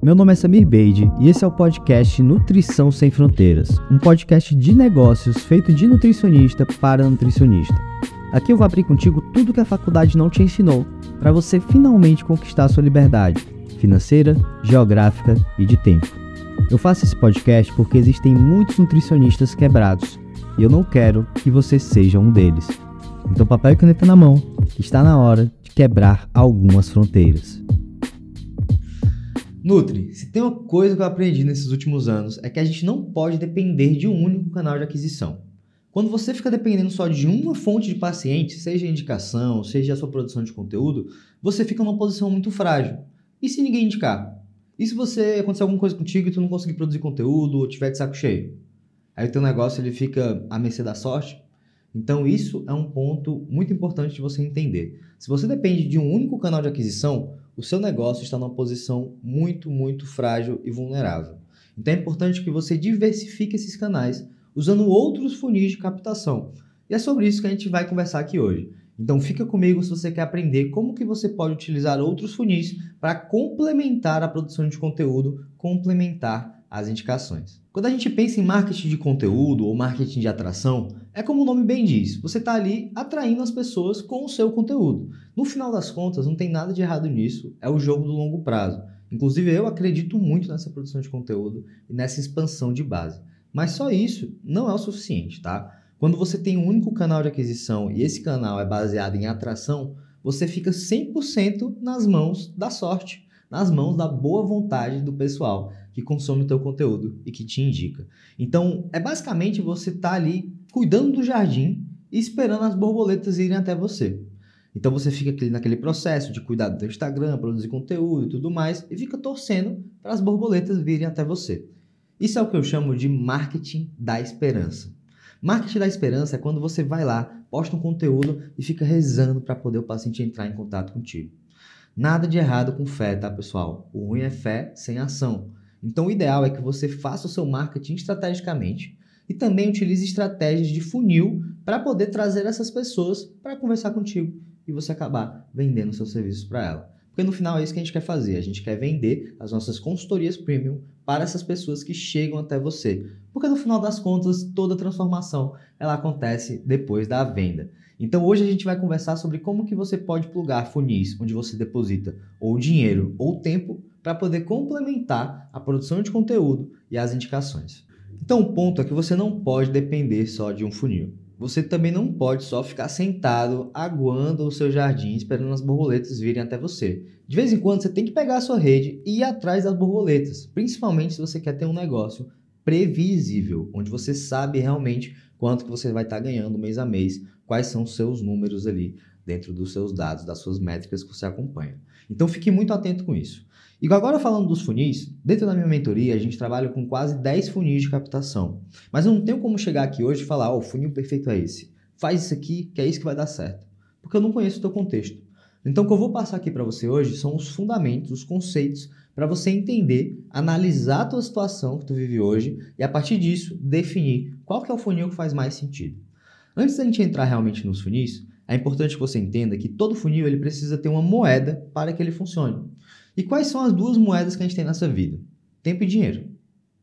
Meu nome é Samir Beide e esse é o podcast Nutrição Sem Fronteiras, um podcast de negócios feito de nutricionista para nutricionista. Aqui eu vou abrir contigo tudo que a faculdade não te ensinou para você finalmente conquistar sua liberdade financeira, geográfica e de tempo. Eu faço esse podcast porque existem muitos nutricionistas quebrados e eu não quero que você seja um deles. Então, papel e caneta na mão, está na hora de quebrar algumas fronteiras. Nutri, se tem uma coisa que eu aprendi nesses últimos anos é que a gente não pode depender de um único canal de aquisição. Quando você fica dependendo só de uma fonte de paciente, seja a indicação, seja a sua produção de conteúdo, você fica numa posição muito frágil. E se ninguém indicar? E se você acontecer alguma coisa contigo e tu não conseguir produzir conteúdo ou tiver de saco cheio? Aí o teu negócio ele fica à mercê da sorte? Então isso é um ponto muito importante de você entender. Se você depende de um único canal de aquisição, o seu negócio está numa posição muito, muito frágil e vulnerável. Então é importante que você diversifique esses canais usando outros funis de captação. E é sobre isso que a gente vai conversar aqui hoje. Então fica comigo se você quer aprender como que você pode utilizar outros funis para complementar a produção de conteúdo, complementar as indicações. Quando a gente pensa em marketing de conteúdo ou marketing de atração, é como o nome bem diz, você está ali atraindo as pessoas com o seu conteúdo. No final das contas, não tem nada de errado nisso, é o jogo do longo prazo. Inclusive, eu acredito muito nessa produção de conteúdo e nessa expansão de base. Mas só isso não é o suficiente, tá? Quando você tem um único canal de aquisição e esse canal é baseado em atração, você fica 100% nas mãos da sorte, nas mãos da boa vontade do pessoal que consome o teu conteúdo e que te indica. Então, é basicamente você estar tá ali cuidando do jardim e esperando as borboletas irem até você. Então você fica naquele processo de cuidar do teu Instagram, produzir conteúdo e tudo mais, e fica torcendo para as borboletas virem até você. Isso é o que eu chamo de marketing da esperança. Marketing da esperança é quando você vai lá, posta um conteúdo e fica rezando para poder o paciente entrar em contato contigo. Nada de errado com fé, tá, pessoal? O ruim é fé sem ação. Então, o ideal é que você faça o seu marketing estrategicamente e também utilize estratégias de funil para poder trazer essas pessoas para conversar contigo e você acabar vendendo seus serviços para ela. Porque no final é isso que a gente quer fazer, a gente quer vender as nossas consultorias premium para essas pessoas que chegam até você. Porque no final das contas, toda transformação ela acontece depois da venda. Então hoje a gente vai conversar sobre como que você pode plugar funis onde você deposita ou dinheiro ou tempo para poder complementar a produção de conteúdo e as indicações. Então, o ponto é que você não pode depender só de um funil. Você também não pode só ficar sentado aguando o seu jardim esperando as borboletas virem até você. De vez em quando você tem que pegar a sua rede e ir atrás das borboletas, principalmente se você quer ter um negócio previsível, onde você sabe realmente quanto que você vai estar ganhando mês a mês, quais são os seus números ali dentro dos seus dados, das suas métricas que você acompanha. Então fique muito atento com isso. E agora falando dos funis, dentro da minha mentoria a gente trabalha com quase 10 funis de captação. Mas eu não tenho como chegar aqui hoje e falar, oh, o funil perfeito é esse. Faz isso aqui, que é isso que vai dar certo. Porque eu não conheço o teu contexto. Então o que eu vou passar aqui para você hoje são os fundamentos, os conceitos para você entender, analisar a tua situação que tu vive hoje e a partir disso definir qual que é o funil que faz mais sentido. Antes da gente entrar realmente nos funis, é importante que você entenda que todo funil ele precisa ter uma moeda para que ele funcione. E quais são as duas moedas que a gente tem nessa vida? Tempo e dinheiro.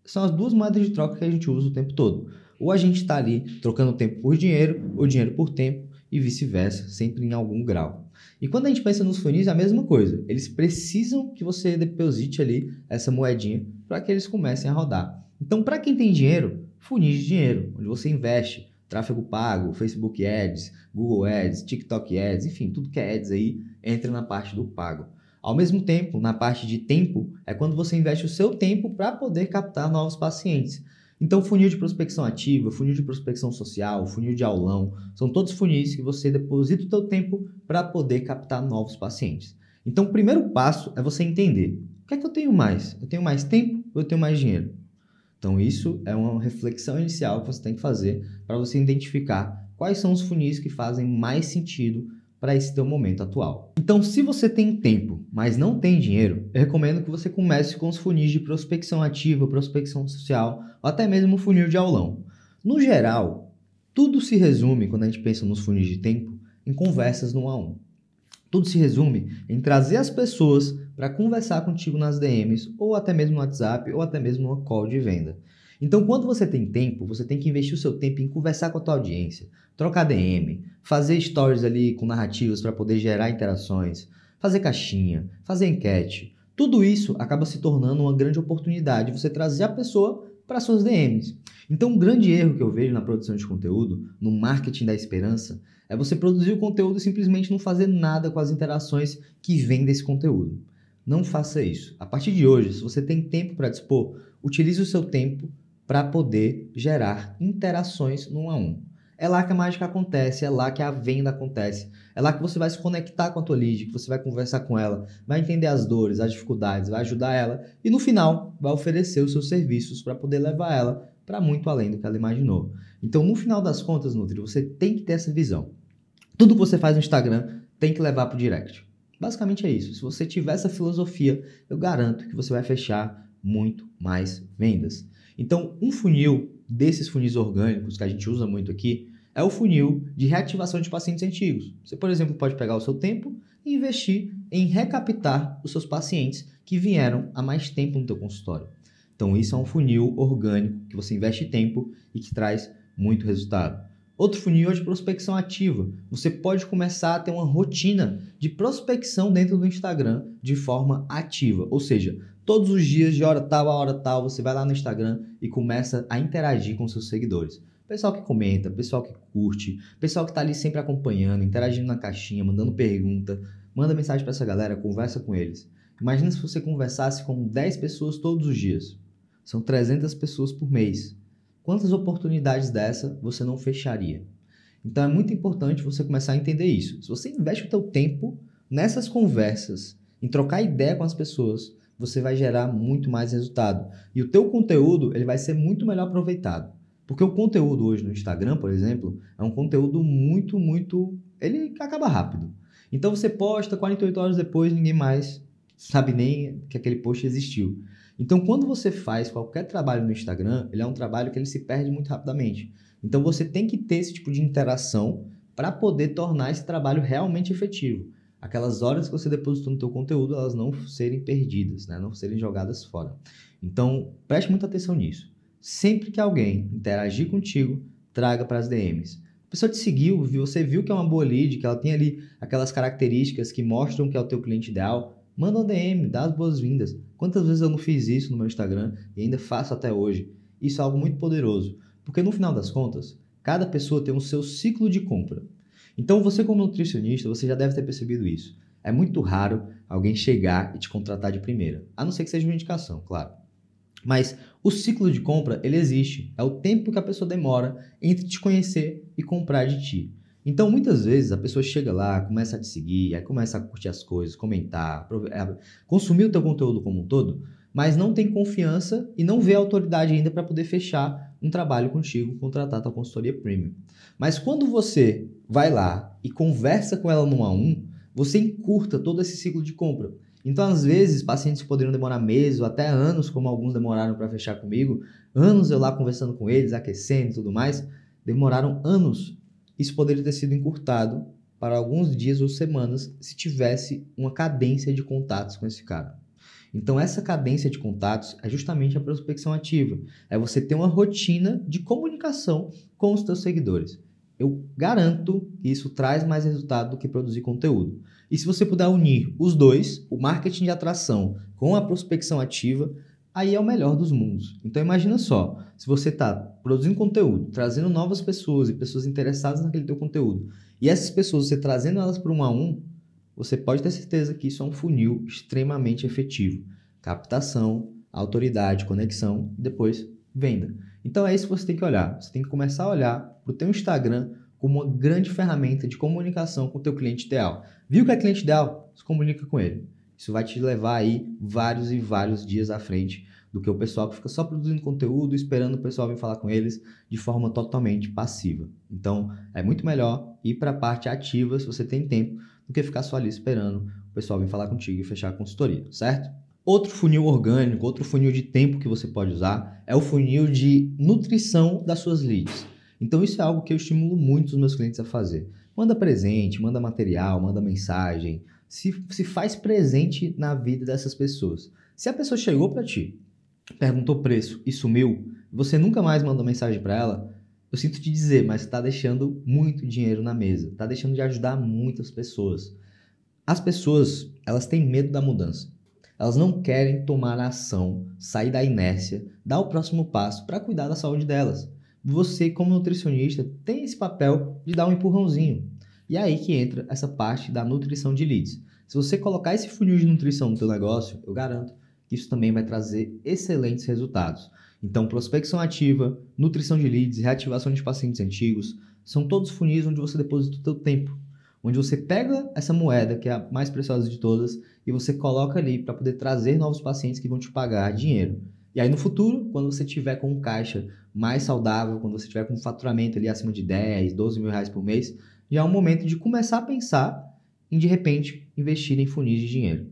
São as duas moedas de troca que a gente usa o tempo todo. Ou a gente está ali trocando tempo por dinheiro, ou dinheiro por tempo, e vice-versa, sempre em algum grau. E quando a gente pensa nos funis, é a mesma coisa. Eles precisam que você deposite ali essa moedinha para que eles comecem a rodar. Então, para quem tem dinheiro, funis de dinheiro, onde você investe tráfego pago, Facebook Ads, Google Ads, TikTok Ads, enfim, tudo que é Ads aí entra na parte do pago. Ao mesmo tempo, na parte de tempo, é quando você investe o seu tempo para poder captar novos pacientes. Então, funil de prospecção ativa, funil de prospecção social, funil de aulão, são todos funis que você deposita o seu tempo para poder captar novos pacientes. Então, o primeiro passo é você entender: o que é que eu tenho mais? Eu tenho mais tempo ou eu tenho mais dinheiro? Então, isso é uma reflexão inicial que você tem que fazer para você identificar quais são os funis que fazem mais sentido para esse teu momento atual. Então, se você tem tempo, mas não tem dinheiro, eu recomendo que você comece com os funis de prospecção ativa, prospecção social, ou até mesmo funil de aulão. No geral, tudo se resume, quando a gente pensa nos funis de tempo, em conversas no a um. Tudo se resume em trazer as pessoas para conversar contigo nas DMs, ou até mesmo no WhatsApp, ou até mesmo no call de venda. Então, quando você tem tempo, você tem que investir o seu tempo em conversar com a tua audiência, trocar DM, fazer stories ali com narrativas para poder gerar interações, fazer caixinha, fazer enquete. Tudo isso acaba se tornando uma grande oportunidade de você trazer a pessoa para suas DMs. Então, um grande erro que eu vejo na produção de conteúdo, no marketing da esperança, é você produzir o conteúdo e simplesmente não fazer nada com as interações que vêm desse conteúdo. Não faça isso. A partir de hoje, se você tem tempo para dispor, utilize o seu tempo para poder gerar interações no um a um. É lá que a mágica acontece, é lá que a venda acontece. É lá que você vai se conectar com a tua lead, que você vai conversar com ela, vai entender as dores, as dificuldades, vai ajudar ela e no final vai oferecer os seus serviços para poder levar ela para muito além do que ela imaginou. Então, no final das contas, Nutri, você tem que ter essa visão. Tudo que você faz no Instagram tem que levar para o direct. Basicamente é isso. Se você tiver essa filosofia, eu garanto que você vai fechar muito mais vendas. Então, um funil desses funis orgânicos que a gente usa muito aqui é o funil de reativação de pacientes antigos. Você, por exemplo, pode pegar o seu tempo e investir em recaptar os seus pacientes que vieram há mais tempo no teu consultório. Então, isso é um funil orgânico que você investe tempo e que traz muito resultado. Outro funil é de prospecção ativa. Você pode começar a ter uma rotina de prospecção dentro do Instagram de forma ativa, ou seja, todos os dias, de hora tal a hora tal, você vai lá no Instagram e começa a interagir com seus seguidores. Pessoal que comenta, pessoal que curte, pessoal que está ali sempre acompanhando, interagindo na caixinha, mandando pergunta, manda mensagem para essa galera, conversa com eles. Imagina se você conversasse com 10 pessoas todos os dias. São 300 pessoas por mês. Quantas oportunidades dessa você não fecharia? Então é muito importante você começar a entender isso. Se você investe o teu tempo nessas conversas, em trocar ideia com as pessoas, você vai gerar muito mais resultado. E o teu conteúdo, ele vai ser muito melhor aproveitado. Porque o conteúdo hoje no Instagram, por exemplo, é um conteúdo muito, muito... Ele acaba rápido. Então você posta 48 horas depois, ninguém mais sabe nem que aquele post existiu. Então, quando você faz qualquer trabalho no Instagram, ele é um trabalho que ele se perde muito rapidamente. Então, você tem que ter esse tipo de interação para poder tornar esse trabalho realmente efetivo. Aquelas horas que você depositou no teu conteúdo, elas não serem perdidas, né? não serem jogadas fora. Então, preste muita atenção nisso. Sempre que alguém interagir contigo, traga para as DMs. A pessoa te seguiu, você viu que é uma boa lead, que ela tem ali aquelas características que mostram que é o teu cliente ideal, manda um DM, dá as boas-vindas. Quantas vezes eu não fiz isso no meu Instagram e ainda faço até hoje? Isso é algo muito poderoso, porque no final das contas, cada pessoa tem o seu ciclo de compra. Então, você como nutricionista, você já deve ter percebido isso. É muito raro alguém chegar e te contratar de primeira, a não ser que seja uma indicação, claro. Mas o ciclo de compra, ele existe. É o tempo que a pessoa demora entre te conhecer e comprar de ti. Então, muitas vezes, a pessoa chega lá, começa a te seguir, aí começa a curtir as coisas, comentar, é, consumir o teu conteúdo como um todo, mas não tem confiança e não vê autoridade ainda para poder fechar um trabalho contigo, contratar tua consultoria premium. Mas quando você vai lá e conversa com ela no a um, você encurta todo esse ciclo de compra. Então, às vezes, pacientes poderiam demorar meses ou até anos, como alguns demoraram para fechar comigo, anos eu lá conversando com eles, aquecendo e tudo mais, demoraram anos isso poderia ter sido encurtado para alguns dias ou semanas se tivesse uma cadência de contatos com esse cara. Então, essa cadência de contatos é justamente a prospecção ativa. É você ter uma rotina de comunicação com os seus seguidores. Eu garanto que isso traz mais resultado do que produzir conteúdo. E se você puder unir os dois, o marketing de atração com a prospecção ativa, aí é o melhor dos mundos. Então imagina só, se você está produzindo conteúdo, trazendo novas pessoas e pessoas interessadas naquele teu conteúdo, e essas pessoas você trazendo elas para um a um, você pode ter certeza que isso é um funil extremamente efetivo. Captação, autoridade, conexão, depois venda. Então é isso que você tem que olhar. Você tem que começar a olhar para o teu Instagram como uma grande ferramenta de comunicação com o teu cliente ideal. Viu que é cliente ideal? Se comunica com ele. Isso vai te levar aí vários e vários dias à frente do que o pessoal que fica só produzindo conteúdo, esperando o pessoal vir falar com eles de forma totalmente passiva. Então, é muito melhor ir para a parte ativa se você tem tempo do que ficar só ali esperando o pessoal vir falar contigo e fechar a consultoria, certo? Outro funil orgânico, outro funil de tempo que você pode usar é o funil de nutrição das suas leads. Então, isso é algo que eu estimulo muito os meus clientes a fazer. Manda presente, manda material, manda mensagem, se, se faz presente na vida dessas pessoas. Se a pessoa chegou para ti, perguntou preço e sumiu, você nunca mais mandou mensagem para ela, eu sinto te dizer, mas está deixando muito dinheiro na mesa, está deixando de ajudar muitas pessoas. As pessoas, elas têm medo da mudança. Elas não querem tomar ação, sair da inércia, dar o próximo passo para cuidar da saúde delas. Você, como nutricionista, tem esse papel de dar um empurrãozinho. E é aí que entra essa parte da nutrição de leads. Se você colocar esse funil de nutrição no teu negócio, eu garanto que isso também vai trazer excelentes resultados. Então, prospecção ativa, nutrição de leads, reativação de pacientes antigos, são todos funis onde você deposita o teu tempo, onde você pega essa moeda, que é a mais preciosa de todas, e você coloca ali para poder trazer novos pacientes que vão te pagar dinheiro. E aí no futuro, quando você tiver com um caixa mais saudável, quando você tiver com um faturamento ali acima de 10, 12 mil reais por mês, já é um momento de começar a pensar em de repente investir em funis de dinheiro.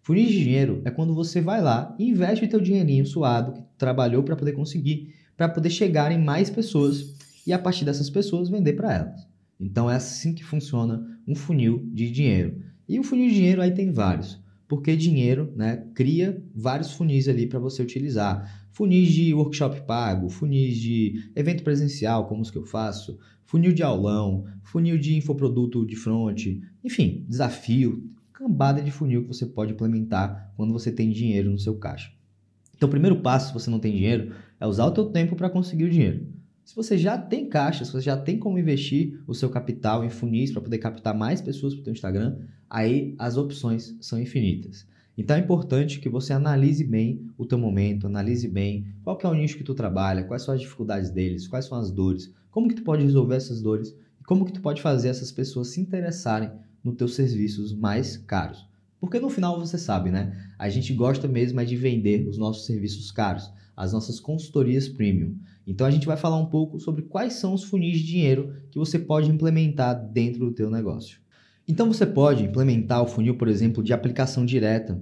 Funis de dinheiro é quando você vai lá e investe o teu dinheirinho suado que trabalhou para poder conseguir, para poder chegar em mais pessoas e a partir dessas pessoas vender para elas. Então é assim que funciona um funil de dinheiro. E o funil de dinheiro aí tem vários, porque dinheiro, né, cria vários funis ali para você utilizar. Funis de workshop pago, funis de evento presencial, como os que eu faço, funil de aulão, funil de infoproduto de front, enfim, desafio, cambada de funil que você pode implementar quando você tem dinheiro no seu caixa. Então, o primeiro passo, se você não tem dinheiro, é usar o teu tempo para conseguir o dinheiro. Se você já tem caixa, se você já tem como investir o seu capital em funis para poder captar mais pessoas para o teu Instagram, aí as opções são infinitas. Então é importante que você analise bem o teu momento, analise bem qual é o nicho que tu trabalha, quais são as dificuldades deles, quais são as dores, como que tu pode resolver essas dores e como que tu pode fazer essas pessoas se interessarem nos teus serviços mais caros. Porque no final você sabe, né? A gente gosta mesmo é de vender os nossos serviços caros, as nossas consultorias premium. Então a gente vai falar um pouco sobre quais são os funis de dinheiro que você pode implementar dentro do teu negócio. Então você pode implementar o funil, por exemplo, de aplicação direta,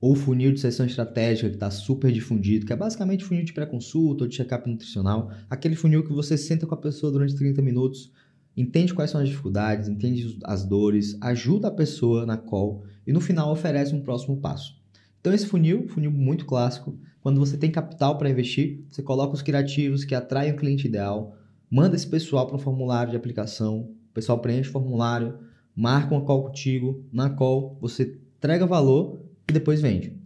ou funil de sessão estratégica que está super difundido, que é basicamente funil de pré-consulta ou de check-up nutricional, aquele funil que você senta com a pessoa durante 30 minutos, entende quais são as dificuldades, entende as dores, ajuda a pessoa na call e no final oferece um próximo passo. Então esse funil, funil muito clássico, quando você tem capital para investir, você coloca os criativos que atraem o cliente ideal, manda esse pessoal para um formulário de aplicação, o pessoal preenche o formulário, marca uma call contigo, na call você entrega valor e depois vende.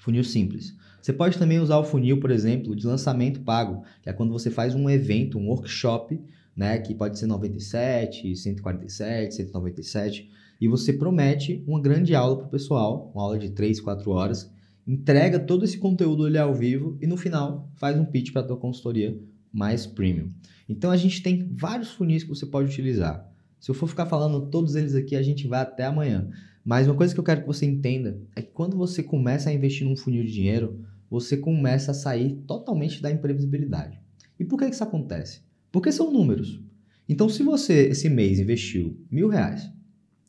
Funil simples. Você pode também usar o funil, por exemplo, de lançamento pago, que é quando você faz um evento, um workshop né, que pode ser 97, 147, 197, e você promete uma grande aula para o pessoal, uma aula de 3, 4 horas, entrega todo esse conteúdo ali ao vivo e no final faz um pitch para a tua consultoria mais premium. Então a gente tem vários funis que você pode utilizar. Se eu for ficar falando todos eles aqui, a gente vai até amanhã. Mas uma coisa que eu quero que você entenda é que quando você começa a investir num funil de dinheiro, você começa a sair totalmente da imprevisibilidade. E por que isso acontece? Porque são números. Então, se você esse mês investiu mil reais,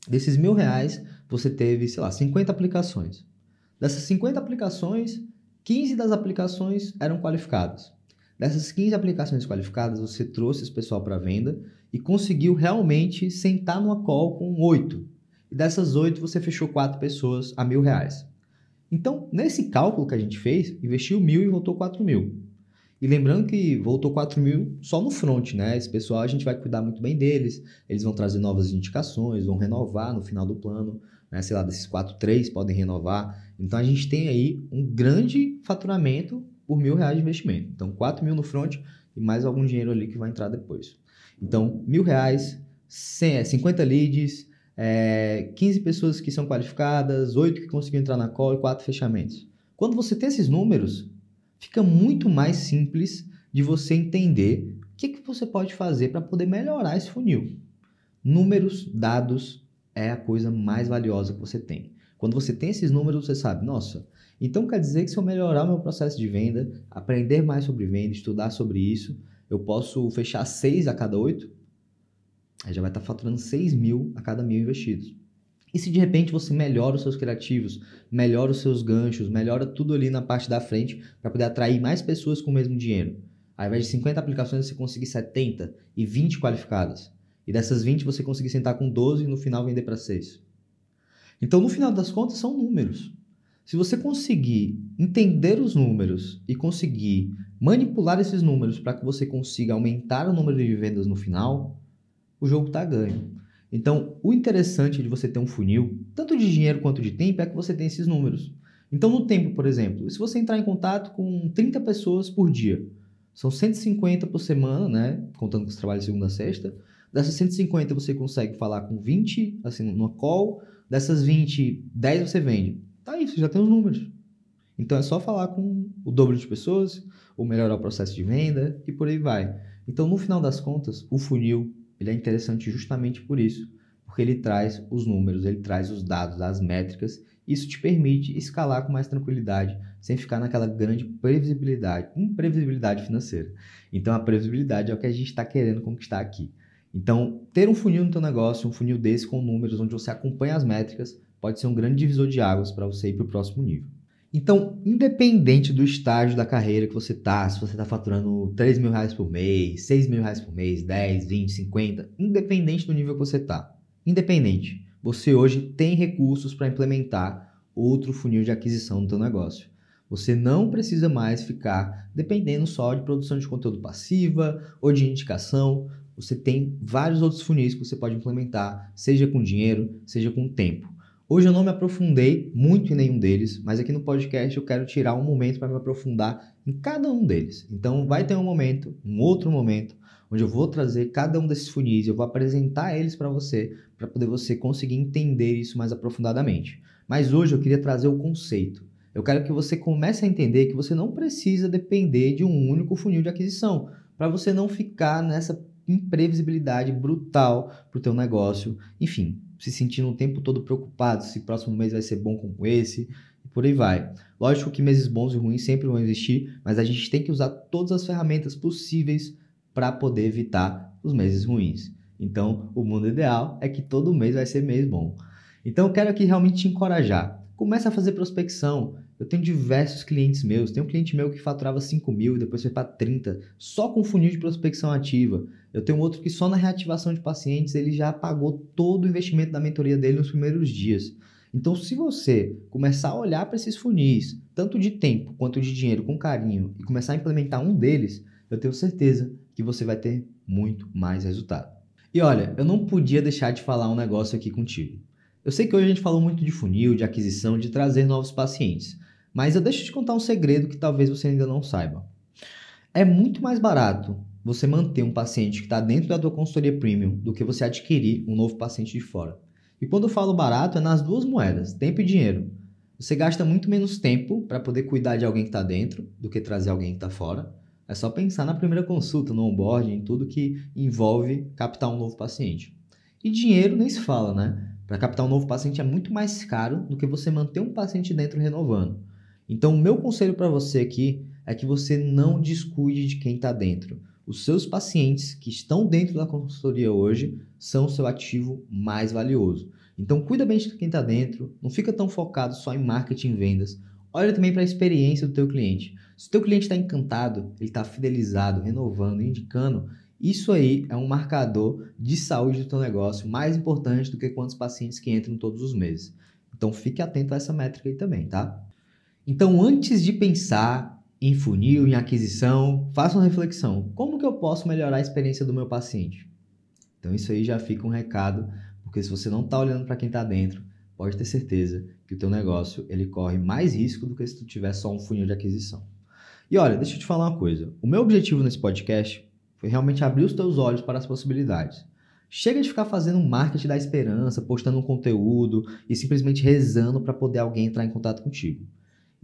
desses mil reais você teve, sei lá, 50 aplicações. Dessas 50 aplicações, 15 das aplicações eram qualificadas. Dessas 15 aplicações qualificadas, você trouxe esse pessoal para venda e conseguiu realmente sentar numa call com 8. E dessas 8, você fechou 4 pessoas a mil reais. Então, nesse cálculo que a gente fez, investiu mil e voltou 4 mil. E lembrando que voltou 4 mil só no front, né? Esse pessoal a gente vai cuidar muito bem deles, eles vão trazer novas indicações, vão renovar no final do plano, né? Sei lá, desses 4, 3 podem renovar. Então a gente tem aí um grande faturamento por mil reais de investimento. Então 4 mil no front e mais algum dinheiro ali que vai entrar depois. Então, mil reais, 50 é, leads, é, 15 pessoas que são qualificadas, 8 que conseguiram entrar na call e 4 fechamentos. Quando você tem esses números, fica muito mais simples de você entender o que, que você pode fazer para poder melhorar esse funil. Números, dados é a coisa mais valiosa que você tem. Quando você tem esses números, você sabe, nossa, então quer dizer que se eu melhorar meu processo de venda, aprender mais sobre venda, estudar sobre isso, eu posso fechar seis a cada oito? Aí já vai estar faturando 6 mil a cada mil investidos. E se de repente você melhora os seus criativos, melhora os seus ganchos, melhora tudo ali na parte da frente para poder atrair mais pessoas com o mesmo dinheiro. Ao invés de 50 aplicações, você conseguir 70 e 20 qualificadas. E dessas 20 você conseguir sentar com 12 e no final vender para 6. Então, no final das contas, são números. Se você conseguir entender os números e conseguir manipular esses números para que você consiga aumentar o número de vendas no final, o jogo está ganho. Então, o interessante de você ter um funil, tanto de dinheiro quanto de tempo, é que você tem esses números. Então, no tempo, por exemplo, se você entrar em contato com 30 pessoas por dia, são 150 por semana, né? Contando com os trabalhos de segunda a sexta. Dessas 150 você consegue falar com 20, assim, numa call. Dessas 20, 10 você vende. Tá aí, você já tem os números. Então é só falar com o dobro de pessoas, ou melhorar o processo de venda e por aí vai. Então, no final das contas, o funil ele é interessante justamente por isso, porque ele traz os números, ele traz os dados, as métricas. Isso te permite escalar com mais tranquilidade, sem ficar naquela grande previsibilidade, imprevisibilidade financeira. Então, a previsibilidade é o que a gente está querendo conquistar aqui. Então, ter um funil no teu negócio, um funil desse com números, onde você acompanha as métricas, pode ser um grande divisor de águas para você ir para o próximo nível. Então, independente do estágio da carreira que você está, se você está faturando 3 mil reais por mês, 6 mil reais por mês, 10, 20, 50, independente do nível que você está, independente, você hoje tem recursos para implementar outro funil de aquisição no seu negócio. Você não precisa mais ficar dependendo só de produção de conteúdo passiva ou de indicação. Você tem vários outros funis que você pode implementar, seja com dinheiro, seja com tempo. Hoje eu não me aprofundei muito em nenhum deles, mas aqui no podcast eu quero tirar um momento para me aprofundar em cada um deles. Então vai ter um momento, um outro momento, onde eu vou trazer cada um desses funis, eu vou apresentar eles para você, para poder você conseguir entender isso mais aprofundadamente. Mas hoje eu queria trazer o conceito. Eu quero que você comece a entender que você não precisa depender de um único funil de aquisição, para você não ficar nessa imprevisibilidade brutal para o teu negócio. Enfim, se sentindo o tempo todo preocupado se próximo mês vai ser bom como esse e por aí vai. Lógico que meses bons e ruins sempre vão existir, mas a gente tem que usar todas as ferramentas possíveis para poder evitar os meses ruins. Então, o mundo ideal é que todo mês vai ser mês bom. Então, eu quero aqui realmente te encorajar. Comece a fazer prospecção. Eu tenho diversos clientes meus. Tem um cliente meu que faturava 5 mil e depois foi para 30, só com funil de prospecção ativa. Eu tenho outro que só na reativação de pacientes ele já pagou todo o investimento da mentoria dele nos primeiros dias. Então, se você começar a olhar para esses funis, tanto de tempo quanto de dinheiro, com carinho, e começar a implementar um deles, eu tenho certeza que você vai ter muito mais resultado. E olha, eu não podia deixar de falar um negócio aqui contigo. Eu sei que hoje a gente falou muito de funil, de aquisição, de trazer novos pacientes, mas eu deixo te contar um segredo que talvez você ainda não saiba. É muito mais barato você manter um paciente que está dentro da tua consultoria premium do que você adquirir um novo paciente de fora. E quando eu falo barato, é nas duas moedas, tempo e dinheiro. Você gasta muito menos tempo para poder cuidar de alguém que está dentro do que trazer alguém que está fora. É só pensar na primeira consulta, no onboarding, em tudo que envolve captar um novo paciente. E dinheiro nem se fala, né? Para captar um novo paciente é muito mais caro do que você manter um paciente dentro renovando. Então, o meu conselho para você aqui é que você não descuide de quem está dentro. Os seus pacientes que estão dentro da consultoria hoje são o seu ativo mais valioso. Então, cuida bem de quem está dentro, não fica tão focado só em marketing e vendas. Olha também para a experiência do teu cliente. Se o teu cliente está encantado, ele está fidelizado, renovando, indicando, isso aí é um marcador de saúde do teu negócio mais importante do que quantos pacientes que entram todos os meses. Então, fique atento a essa métrica aí também, tá? Então, antes de pensar em funil, em aquisição, faça uma reflexão. Como que eu posso melhorar a experiência do meu paciente? Então isso aí já fica um recado, porque se você não está olhando para quem está dentro, pode ter certeza que o teu negócio ele corre mais risco do que se tu tiver só um funil de aquisição. E olha, deixa eu te falar uma coisa. O meu objetivo nesse podcast foi realmente abrir os teus olhos para as possibilidades. Chega de ficar fazendo marketing da esperança, postando um conteúdo e simplesmente rezando para poder alguém entrar em contato contigo.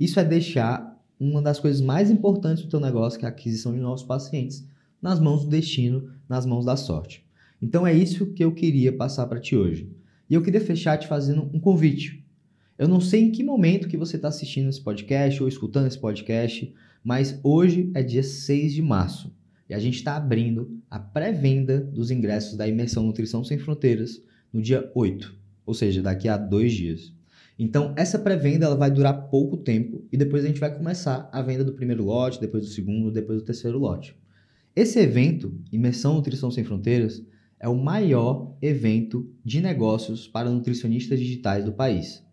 Isso é deixar uma das coisas mais importantes do teu negócio, que é a aquisição de novos pacientes, nas mãos do destino, nas mãos da sorte. Então é isso que eu queria passar para ti hoje. E eu queria fechar te fazendo um convite. Eu não sei em que momento que você está assistindo esse podcast ou escutando esse podcast, mas hoje é dia 6 de março e a gente está abrindo a pré-venda dos ingressos da Imersão Nutrição Sem Fronteiras no dia 8, ou seja, daqui a dois dias. Então, essa pré-venda ela vai durar pouco tempo e depois a gente vai começar a venda do primeiro lote, depois do segundo, depois do terceiro lote. Esse evento, Imersão Nutrição Sem Fronteiras, é o maior evento de negócios para nutricionistas digitais do país.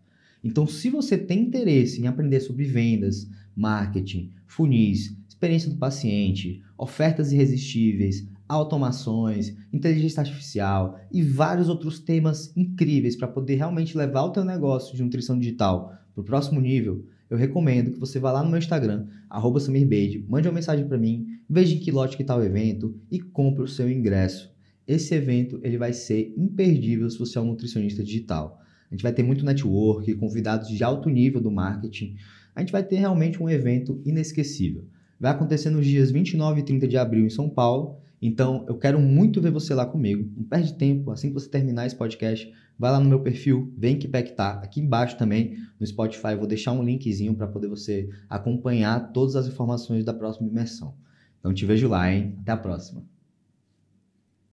Então, se você tem interesse em aprender sobre vendas, marketing, funis, experiência do paciente, ofertas irresistíveis, automações, inteligência artificial e vários outros temas incríveis para poder realmente levar o teu negócio de nutrição digital para o próximo nível, eu recomendo que você vá lá no meu Instagram, SamirBeide, mande uma mensagem para mim, veja em que lote que está o evento e compre o seu ingresso. Esse evento ele vai ser imperdível se você é um nutricionista digital. A gente vai ter muito network, convidados de alto nível do marketing. A gente vai ter realmente um evento inesquecível. Vai acontecer nos dias 29 e 30 de abril em São Paulo então, eu quero muito ver você lá comigo. Não perde tempo, assim que você terminar esse podcast, vai lá no meu perfil, vem que pé que tá. Aqui embaixo também, no Spotify, vou deixar um linkzinho para poder você acompanhar todas as informações da próxima imersão. Então, te vejo lá, hein? Até a próxima.